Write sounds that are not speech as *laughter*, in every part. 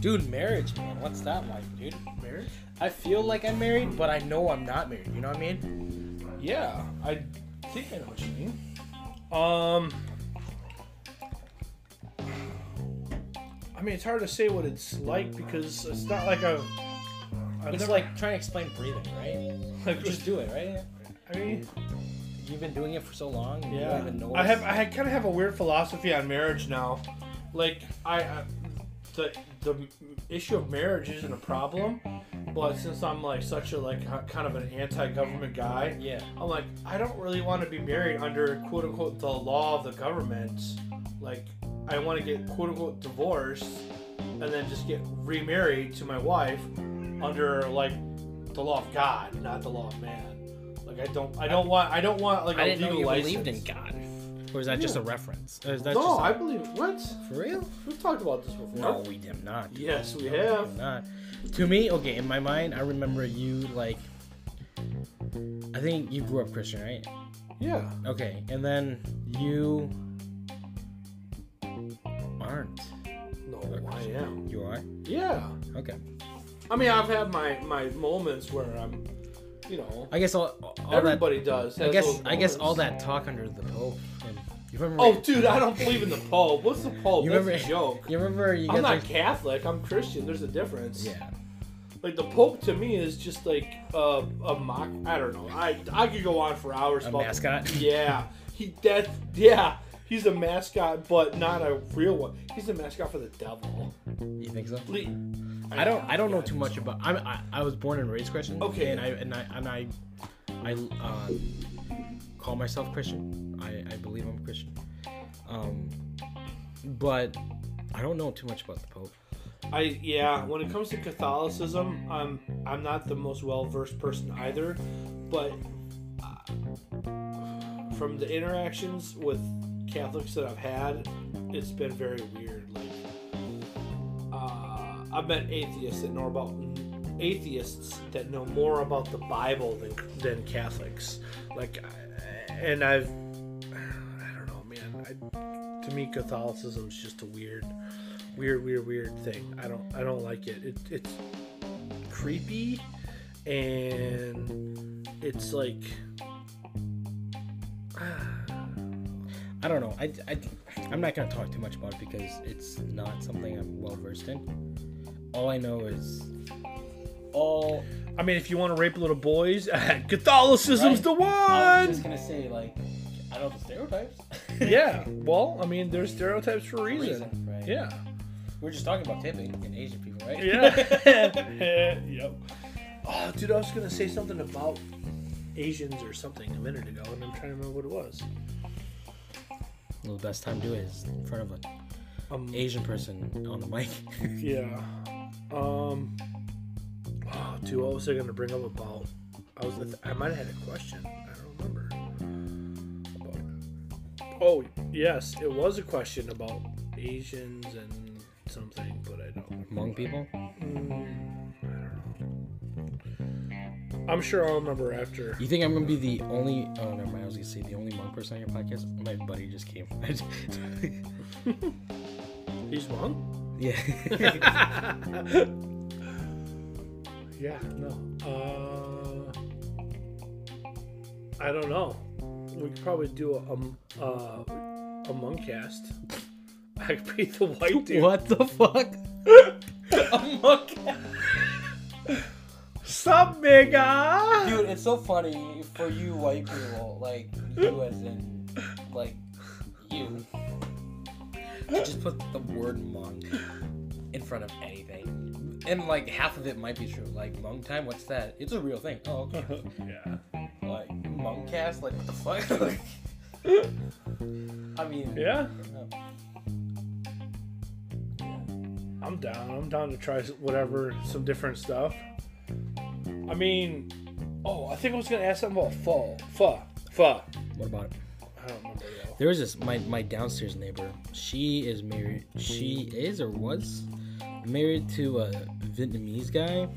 Dude, marriage, man. What's that like, dude? Marriage? I feel like I'm married, but I know I'm not married. You know what I mean? Yeah, I think I know what you mean. Um, I mean, it's hard to say what it's like because it's not like a. I've It's never- like trying to explain breathing, right? *laughs* like Just do it, right? I mean, You've been doing it for so long. You yeah. don't even know. I have. I kind of have a weird philosophy on marriage now. Like I, I the the issue of marriage isn't a problem, but since I'm like such a like kind of an anti-government guy, Yeah. I'm like, I don't really want to be married under quote unquote the law of the government. Like, I want to get quote unquote divorced and then just get remarried to my wife under like the law of God, not the law of man. Like, I don't, I don't want, I don't want like a I didn't know legal you believed in God. Or is that just a reference? Or is that no, just a- I believe what? for real? We've talked about this before. No, we did not. Yes, we have. not. To me, okay, in my mind, I remember you like. I think you grew up Christian, right? Yeah. Okay, and then you aren't. No, I am. You are. Yeah. Okay. I mean, I've had my my moments where I'm, you know, I guess all, all that. everybody does. I guess I guess all that talk under the Pope. And you remember? Oh, dude, I don't believe in the Pope. What's the Pope? You That's remember- a joke. You remember you I'm not those- Catholic. I'm Christian. There's a difference. Yeah. Like the Pope to me is just like a, a mock. I don't know. I I could go on for hours A about. mascot. Yeah, he that yeah. He's a mascot, but not a real one. He's a mascot for the devil. You think so? Le- I don't. I don't know too much about. I'm, I I was born and raised Christian. Okay. And I and I and I I uh, call myself Christian. I I believe I'm a Christian. Um, but I don't know too much about the Pope. I yeah. When it comes to Catholicism, I'm I'm not the most well versed person either, but uh, from the interactions with Catholics that I've had, it's been very weird. Like uh, I've met atheists that know about atheists that know more about the Bible than than Catholics. Like, and I've I don't know, man. I, to me, Catholicism is just a weird weird, weird, weird thing. I don't, I don't like it. it it's creepy, and it's like, I don't know. I, I I'm not gonna talk too much about it because it's not something I'm well versed in. All I know is all. I mean, if you want to rape little boys, *laughs* Catholicism's Right. the one. I was just gonna say like I know the stereotypes. *laughs* yeah. Well, I mean, there's stereotypes for a reason. Reason, right? Yeah. We're just talking about tipping and Asian people, right? Yeah. *laughs* yep. Oh, dude, I was gonna say something about Asians or something a minute ago, and I'm trying to remember what it was. Well, the best time to do it is in front of an Um, Asian person on the mic. *laughs* Yeah. Um. Oh, dude, what was I going to bring up about? I was. I might have had a question. I don't remember. About, oh yes, it was a question about Asians and something, but I don't. Hmong people. Mm, I don't know. I'm sure I'll remember after. You think I'm gonna be the only? Oh, never mind. I was gonna say the only Hmong person on your podcast. My buddy just came. *laughs* He's Hmong. yeah. *laughs* Yeah. No. Uh. I don't know. We could probably do a um, uh, a Hmong cast. *laughs* I could be the white dude. what the fuck? a monk. Sup, nigga? Dude, it's so funny for you white people, like you as in, like you. to Just put the word Hmong in front of anything, and like half of it might be true. Like Hmong time, what's that? It's a real thing. Oh, okay. *laughs* yeah. like Hmong cast, like what the fuck? *laughs* like, I mean, Yeah. uh, I'm down. I'm down to try whatever, some different stuff. I mean, oh, I think I was gonna ask something about fall. Pho. Pho. what about it? I don't remember. There was this my my downstairs neighbor. She is married. She is or was married to a Vietnamese guy.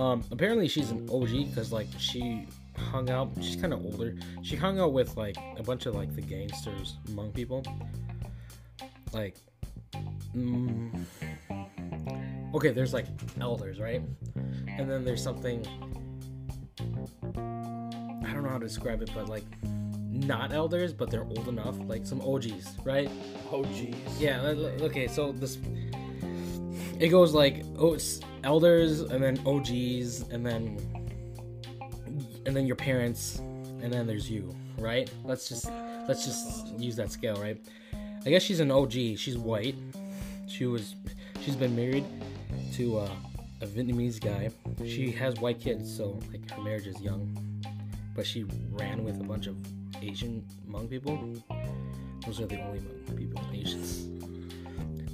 Um, apparently she's an OG because like she hung out. She's kind of older. She hung out with like a bunch of like the gangsters, Hmong people. like, mm, okay, there's like elders, right? And then there's something. I don't know how to describe it, but like, not elders, but they're old enough, like some OGs, right? Jeez. Yeah. Okay. So this it goes like oh, elders, and then OGs, and then and then your parents, and then there's you, right? Let's just let's just use that scale, right? I guess she's an OG. She's white. She was she's been married to uh, a Vietnamese guy. She has white kids, so like her marriage is young. But she ran with a bunch of Asian Hmong people. Those are the only Hmong people, Asians.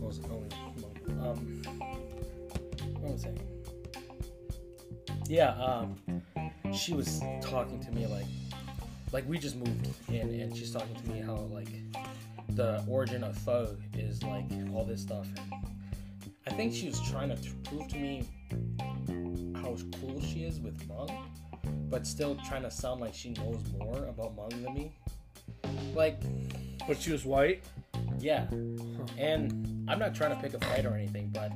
Those are the only Hmong. Um, what was I? Yeah, um, she was talking to me like, like we just moved in, and she's talking to me how like the origin of pho is like all this stuff. And I think she was trying to prove to me how cool she is with Hmong, but still trying to sound like she knows more about Hmong than me. Like, But she was white. yeah, and I'm not trying to pick a fight or anything, but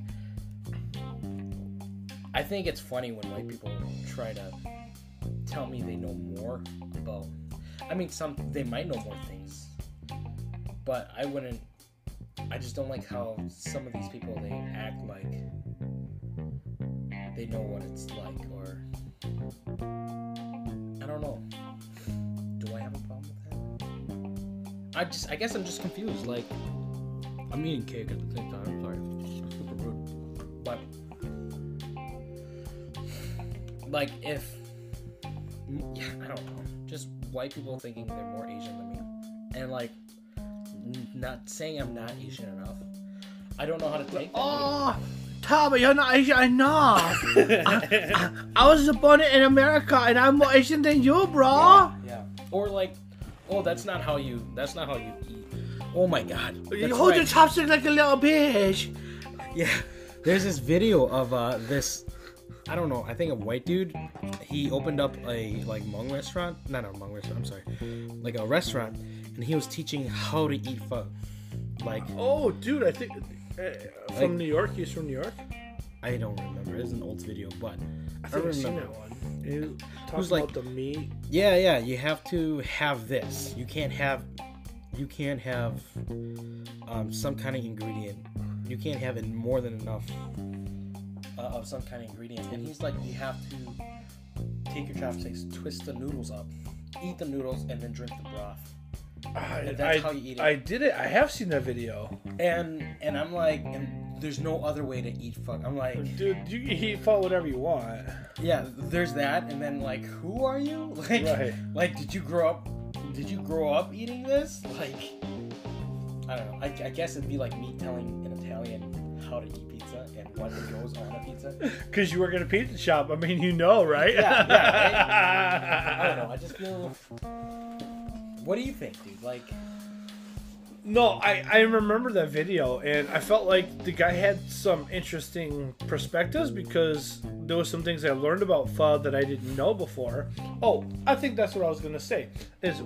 I think it's funny when white people try to tell me they know more about. I mean, some they might know more things, but I wouldn't. I just don't like how some of these people they act like they know what it's like, or I don't know. Do I have a problem with that? I just, I guess I'm just confused. Like, I'm eating cake at the same time. I'm sorry, I'm super rude. But like, if yeah, I don't know, just white people thinking they're more Asian than me, and like, not saying I'm not Asian enough. I don't know how to take that. Oh, Tommy, you're not Asian enough. *laughs* I, I was born in America and I'm more Asian than you, bro. Yeah. Or like, oh, that's not how you. That's not how you eat. Oh my God. You hold right. your chopstick like a little bitch. Yeah. There's this video of uh this I don't know, I think a white dude. He opened up a like Hmong restaurant. Not a Hmong restaurant, I'm sorry. Like a restaurant and he was teaching how to eat pho. Like Oh, dude, I think uh, from Like- New York. He's from New York. I don't remember. It's an old video, but I think I've seen that one. He was like- about the meat. yeah, yeah, you have to have this. You can't have you can't have um, some kind of ingredient. You can't have it more than enough uh, of some kind of ingredient. And he's like, you have to take your chopsticks, twist the noodles up, eat the noodles, and then drink the broth. Uh, I, that's I, how you eat it. I did it. I have seen that video. And and I'm like, and there's no other way to eat fuck. I'm like, Dude, you can eat pho whatever you want. yeah, there's that, and then like, who are you? *laughs* Like, Right. like, did you grow up? Did you grow up eating this? Like, I don't know. I, I guess it'd be like me telling an Italian how to eat pizza and what goes on a pizza. *laughs* Because you work at a pizza shop. I mean, you know, right? Yeah, yeah, *laughs* I don't know. I just feel. What do you think, dude? Like, No, I, I remember that video, and I felt like the guy had some interesting perspectives because there was some things I learned about pho that I didn't know before. Oh, I think that's what I was gonna say. Is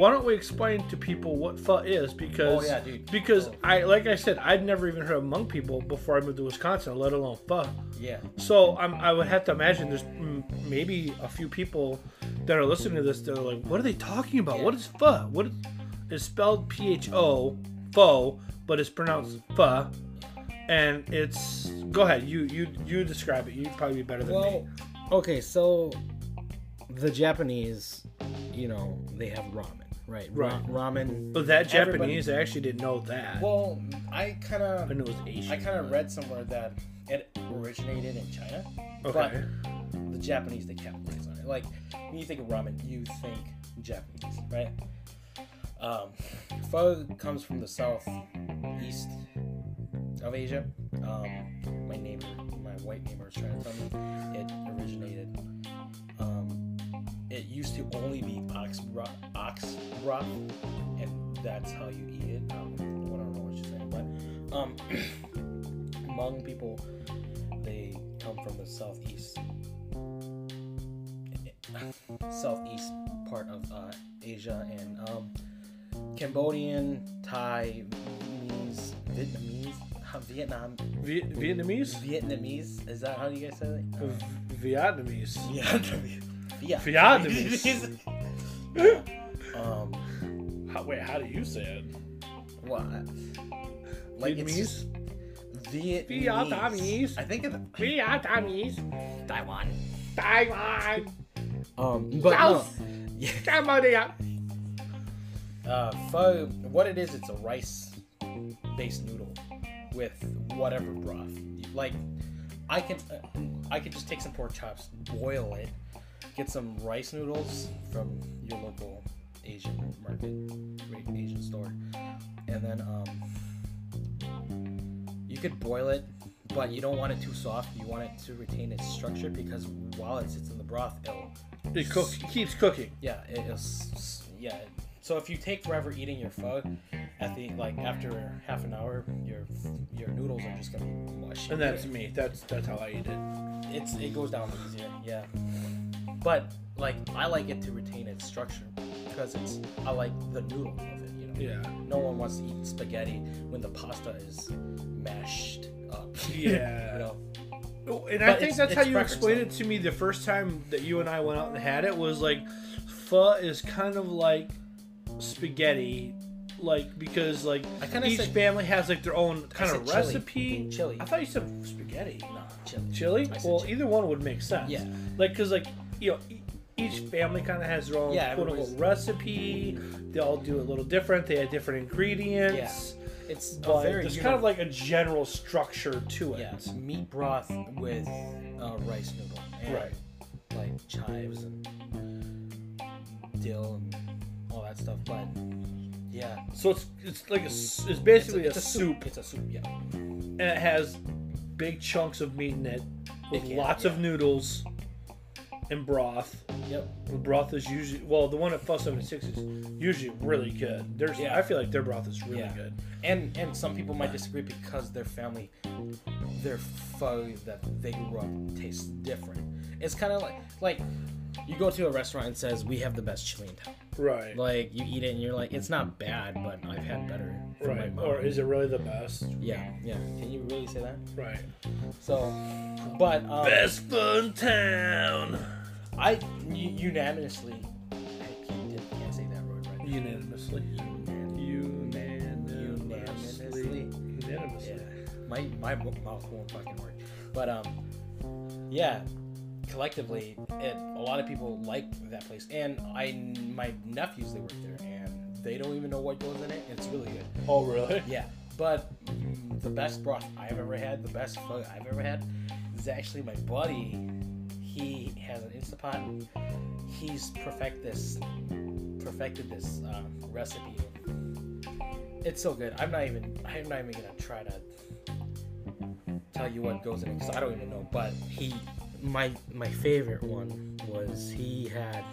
why don't we explain to people what pho is? Because Oh, yeah, dude. because Oh. I like I said, I'd never even heard of Hmong people before I moved to Wisconsin, let alone pho. yeah, So I'm, I would have to imagine there's maybe a few people that are listening to this that are like, what are they talking about? Yeah. What is pho? What is it's spelled P H O pho, but it's pronounced pho, and it's go ahead you you you describe it. You'd probably be better than Well, me. okay, so the Japanese, you know, they have ramen, right? Ra- Right. ramen. But that everybody- Japanese, I actually didn't know that. Well, I kind I of, knew it was Asian. I kind of read somewhere that it originated in China, Okay. but the Japanese they capitalize on it. Like when you think of ramen, you think Japanese, right? Um, pho comes from the southeast of Asia. Um, my neighbor, my white neighbor, was trying to tell me it originated. It used to only be ox broth, ox broth, and that's how you eat it. Um, I don't know what you're saying, but um, *clears throat* Hmong people, they come from the southeast, *laughs* southeast part of uh, Asia, and um, Cambodian, Thai, Vietnamese, how Vietnam, Vi- Vietnamese? Vietnamese. Is that how you guys say it? Uh, V- Vietnamese. Vietnamese. Viet- Vietnamese. um, How, wait, how do you say it? what? Like it's just Vietnamese. Vietnamese. I think it's Vietnamese. Taiwan. Taiwan. Um, but no. *laughs* Yeah. Cambodia. Uh, pho, what it is, it's a rice-based noodle with whatever broth. Like, I can, uh, I could just take some pork chops, boil it, get some rice noodles from your local Asian market, great Asian store, and then um, you could boil it, but you don't want it too soft. You want it to retain its structure because while it sits in the broth, it'll It cook, keeps cooking. yeah, it is. Yeah. So if you take forever eating your pho, at the like after half an hour, your your noodles are just gonna be mush. And that's me. That's that's how I eat it. it's it goes down easier. Yeah. But like I like it to retain its structure because it's I like the noodle of it. You know. Yeah. No one wants to eat spaghetti when the pasta is mashed up. *laughs* Yeah. you know. Oh, And I think that's how you explained it to me the first time that you and I went out and had it was like pho is kind of like spaghetti like because like I kinda each said- family has like their own kind said of chili. recipe. Chili. I thought you said spaghetti. No, chili. Chili? I said Well, chili. either one would make sense. Yeah. Like cuz like you know e- each family kind of has their own Yeah, quote unquote everybody's- recipe. They all do it a little different. They have different ingredients. It's a But very there's uni- kind of like a general structure to it. Yeah, it's meat broth with uh, rice noodle. And Right. Like chives and dill and all that stuff. But yeah, So it's it's like a it's basically it's a, soup. It's a soup. Yeah. and it has big chunks of meat in it with can, lots yeah. of noodles and broth. Yep. The broth is usually well, the one at Fuss 76 is usually really good. There's Yeah. I feel like their broth is really Yeah. good. And and some people might disagree because their family, their pho that they grew up tastes different. It's kind of like like you go to a restaurant and says we have the best chili in town. Right. Like you eat it and you're like it's not bad, but I've had better. from my right. mom." Or is it really the best? yeah, yeah. Can you really say that? Right. So, but um, Best fun town. I u- unanimously. I can't, can't say that word right. Unanimously. Unanimously. Unanimously. Unanimously. Yeah, my my mouth won't fucking work. But um, yeah, collectively, it, a lot of people like that place, and I my nephews they work there, and they don't even know what goes in it. It's really good. Oh really? *laughs* Yeah, but the best broth I've ever had, the best food I've ever had, is actually my buddy. He has an Instapot. He's perfect this, perfected this uh, recipe. It's so good. I'm not even. I'm not even gonna try to tell you what goes in it because I don't even know. But he, my my favorite one was he had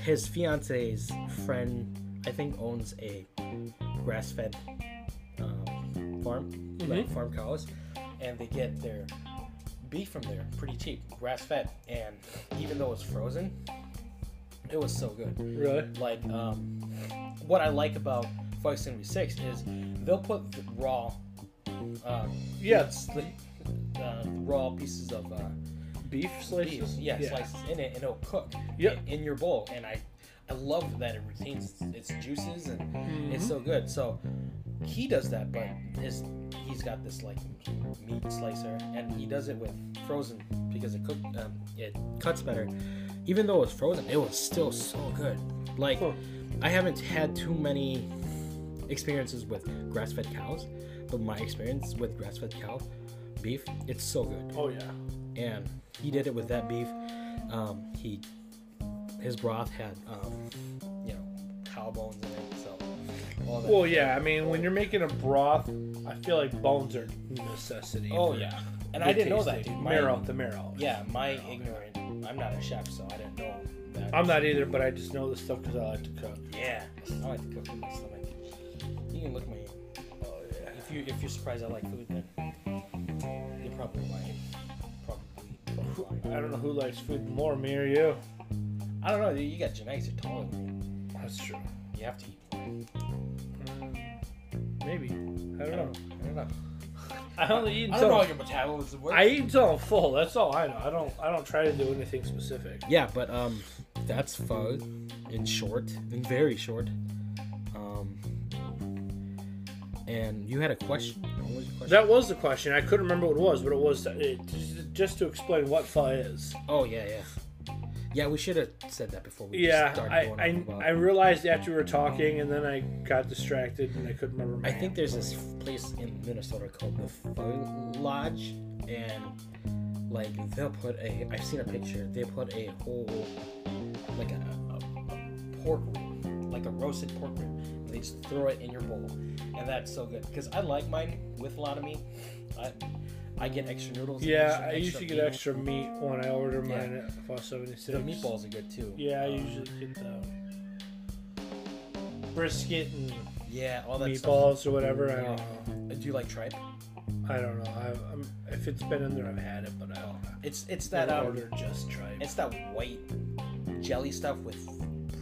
his fiance's friend. I think owns a grass-fed um, farm, like farm cows, and they get their beef from there pretty cheap, grass-fed. And even though it's frozen, it was so good. Really? Like, um, what I like about Fox 76 is they'll put the raw, Yeah. it's the, uh, raw pieces of uh, Beef beef, slices? yeah, slices in it, and it'll cook Yep. in your bowl. And I, I love that it retains its juices and it's Mm-hmm. so good. So he does that, but his he's got this like meat slicer, and he does it with frozen because it cook um, it cuts better. Even though it's frozen, it was still so good. Like Huh. I haven't had too many experiences with grass-fed cows, but my experience with grass-fed cow beef, it's so good Oh yeah. And he did it with that beef. Um, he his broth had um, you know cow bones in it, so all that. Well, yeah. I mean, when you're making a broth, I feel like bones are necessity. oh for yeah, and I didn't know that, dude. My, marrow, the marrow. Yeah, my ignorant. I'm not a chef, so I didn't know that. I'm not either, but I just know this stuff because I like to cook. Yeah, I like to cook with my stomach. You can look my. Oh yeah. If you if you're surprised I like food, then you're probably lying. Probably. probably lying. I don't know who likes food more, me or you. I don't know. dude, You got genetics. You're taller than me. That's true. You have to eat more. Mm, maybe. I don't know. I don't know. *laughs* I only eat I don't know how your metabolism works. I eat until I'm full. That's all I know. I don't. I don't try to do anything specific. Yeah, but um, that's pho in short, in very short. Um, and you had a question. What was your question? That was the question. I couldn't remember what it was, but it was it, just to explain what pho is. oh yeah, yeah, yeah. We should have said that before we Yeah, started I, I. I realized after we were talking, and then I got distracted, and I couldn't remember. I think there's this place in Minnesota called the Pho Lodge, and like they'll put a. I've seen a picture. They put a whole, like a, a, pork rib, like a roasted pork rib. and They just throw it in your bowl, and that's so good. Because I like mine with a lot of meat. I, I get extra noodles. Yeah, extra- I usually get extra meat when I order Yeah. mine at six. The meatballs are good too. Yeah, I Um, usually get the brisket and Yeah, all that stuff. meatballs or whatever. I don't know. Do you like tripe? I don't know. I've, I'm, if it's been in there, I've had it, but I don't. It's it's That um, order just tripe. It's that white jelly stuff with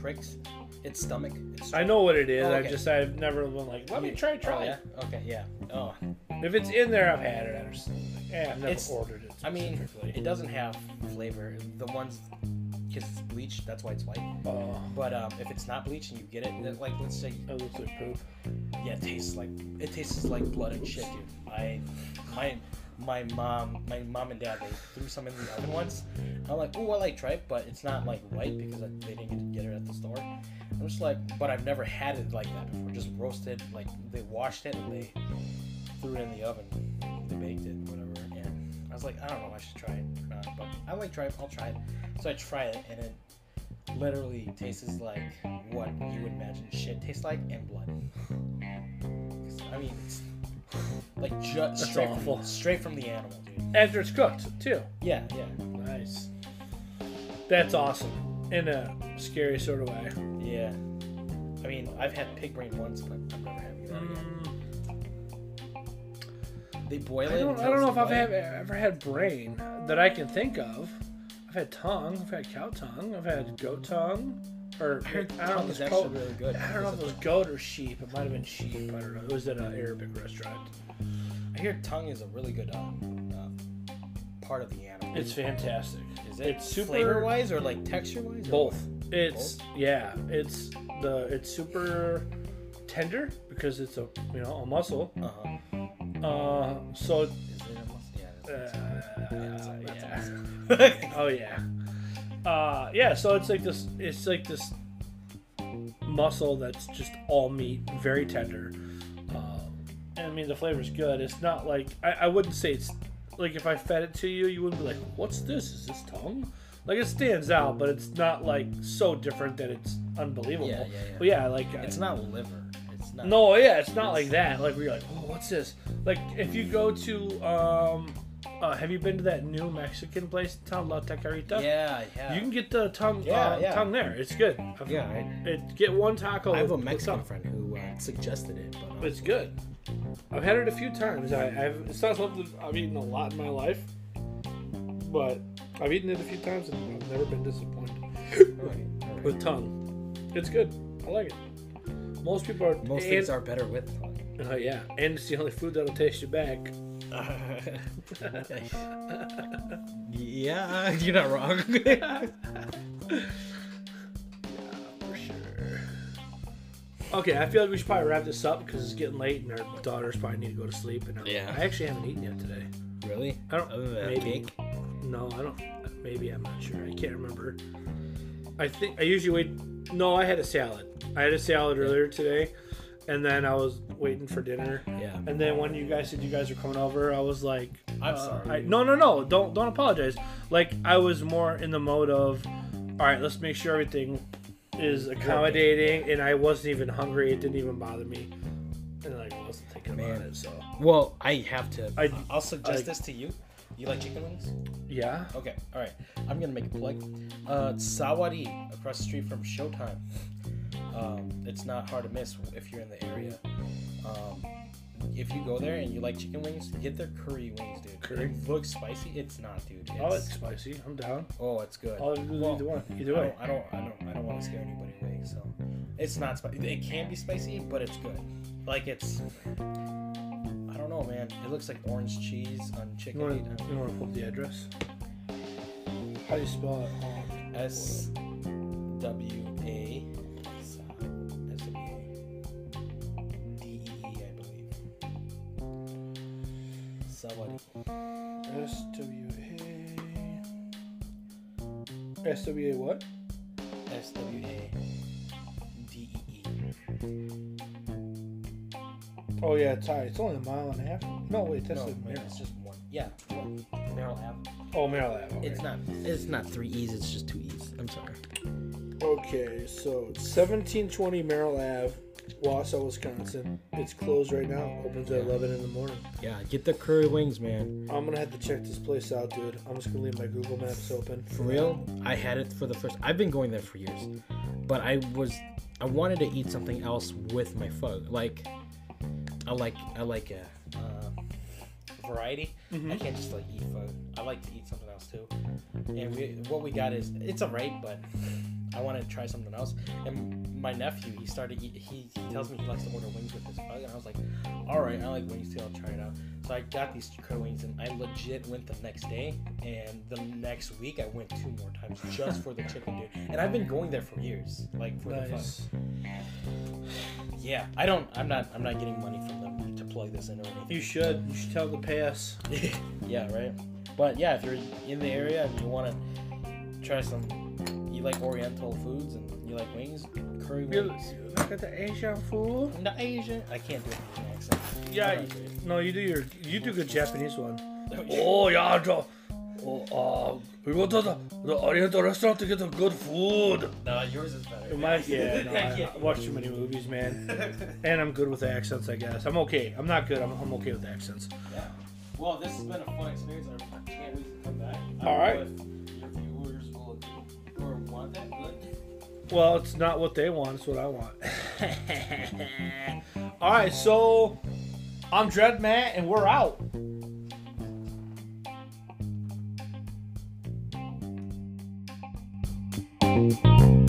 pricks. It's stomach. It's I know what it is. Oh, I okay. just I've never been like, let me try Oh, try. yeah. Okay. Yeah. Oh, If it's in there, I've had it. I just, yeah, I've never It's- ordered it. I mean, specifically. it doesn't have flavor. The ones, because it's bleached, that's why it's white. Oh, But um, if it's not bleached and you get it, then, like let's say, that looks like poop. yeah, it tastes like it tastes like blood and shit, dude. I, my, my mom, my mom and dad, they threw some in the oven once. I'm like, oh, I like tripe, but it's not like white because I, they didn't get it at the store. I'm just like, but I've never had it like that before. Just roasted, like they washed it and they threw it in the oven. They baked it, whatever. And I was like, I don't know, I should try it. Uh, but I like tripe. I'll try it. So I try it, and it literally tastes like what you would imagine shit tastes like and blood. I mean, it's like just That's straight awful. from, straight from the animal, dude. After it's cooked, too. Yeah, yeah, Nice. That's awesome. In a scary sort of way. yeah. I mean, I've had pig brain once, but I've never had that again. They boil I it. don't, I don't know if I've have, ever had brain that I can think of. I've had tongue. I've had cow tongue. I've had goat tongue. Or I heard I don't know if is it's actually really good. I don't know if it was goat or sheep. It might have been sheep. I don't know. It was at an Arabic restaurant. I hear tongue is a really good um, uh, part of the animal. It's fantastic. Is it it's super- flavor wise or like texture wise? Both. It's yeah. It's the it's super tender because it's a you know a muscle. Uh huh. Uh, so Is it a muscle? Yeah. uh, That's that's yeah. *laughs* Oh yeah. Uh, yeah. So it's like this. It's like this muscle that's just all meat, very tender. Um, and I mean the flavor's good. It's not like I, I wouldn't say it's like if I fed it to you, you wouldn't be like, "What's this? Is this tongue?" Like it stands out, but it's not like so different that it's unbelievable. Yeah, yeah, yeah. But yeah, like it's I- not liver. Not. no, yeah, it's not like that. Like you're like, oh, what's this? Like if you go to, um, uh, have you been to that new Mexican place in town, La Tacarita? Yeah, yeah. You can get the tongue, Yeah, uh, yeah. tongue there. It's good. I've- Yeah, I- It, get one taco. I have a Mexican friend who uh, suggested it, but um, It's good. I've had it a few times. I, I've, it's not something I've eaten a lot in my life, but I've eaten it a few times and I've never been disappointed with tongue. It's good. I like it. Most people are. most and- things are better with Oh Uh, yeah, and it's the only food that'll taste you back. *laughs* yeah, you're not wrong. *laughs* For sure. Okay, I feel like we should probably wrap this up because it's getting late and our daughters probably need to go to sleep. And I- Yeah. I actually haven't eaten yet today. really? I don't. Other than maybe. cake? No, I don't. Maybe I'm not sure. I can't remember. I think I usually wait. No, I had a salad. I had a salad earlier today, and then I was waiting for dinner. Yeah. And then when you guys said you guys were coming over, I was like, I'm uh, sorry. I, no, no, no. Don't don't apologize. Like I was more in the mode of, all right, let's make sure everything is accommodating, and I wasn't even hungry. It didn't even bother me, and like I wasn't thinking about it. So Well, I have to. I- I'll suggest this to you. You like chicken wings? yeah, Okay, all right. I'm gonna make a plug. Uh, Sawari, across the street from Showtime. Um, it's not hard to miss if you're in the area. Um, if you go there and you like chicken wings, get their curry wings, dude. Curry? It looks spicy. It's not, dude. oh, it's spicy. I'm down. oh, it's good. I'll do Well, either one. Either I way. don't, I don't, I don't, I don't want to scare anybody away. So, It's not spicy. It can be spicy, but it's good. Like it's. I don't know, man. It looks like orange cheese on chicken. you want to pull the address? How do you spell it? S W A S W A D E E, I believe. Sawadee. S W A. S W A what? S W A D E E. Oh yeah, it's high. It's only a mile and a half. No wait, that's No, Merrill. it's just one. Yeah, one. Merrill Ave. Oh Merrill Ave. okay. It's not. It's not three E's. It's just two E's. I'm sorry. Okay, so 1720 Merrill Ave, Wausau, Wisconsin. It's closed right now. Opens at 11 in the morning. Yeah, get the curry wings, man. I'm gonna have to check this place out, dude. I'm just gonna leave my Google Maps open. For real, I had it for the first. I've been going there for years, but I was. I wanted to eat something else with my pho. Like, I like. I like a variety. Mm-hmm. I can't just like eat food. I like to eat something else too. And we, what we got is it's alright, but I want to try something else. And my nephew, he started. Eat, he, he tells me he likes to order wings with his pho, and I was like, all right, I like wings too. I'll try it out. So I got these curry wings, and I legit went the next day, and the next week I went two more times just for the *laughs* chicken, dude. And I've been going there for years, like for the fun. Yeah, I don't. I'm not. I'm not getting money from them plug this in or anything. You should. You should tell pay us. *laughs* yeah, right. But yeah, if you're in the area and you want to try some, you like Oriental foods and you like wings, curry wings. You look at the Asian food. The Asian, I can't do an accent. Yeah, you, no, you do your you do good Japanese one. Oh yeah, Joe. Oh, uh, we go to the, the Oriental restaurant to get the good food. No, yours is better. My, yeah, *laughs* no, I I, watch too many movies, man. *laughs* And I'm good with accents, I guess. I'm okay. I'm not good. I'm, I'm okay with accents. Yeah. Well, this has been a fun experience. I can't wait to come back. I All don't right. know if Your viewers will want that, but *laughs* Well, it's not what they want, it's what I want. All right, so I'm Dread Matt, and we're out. Thank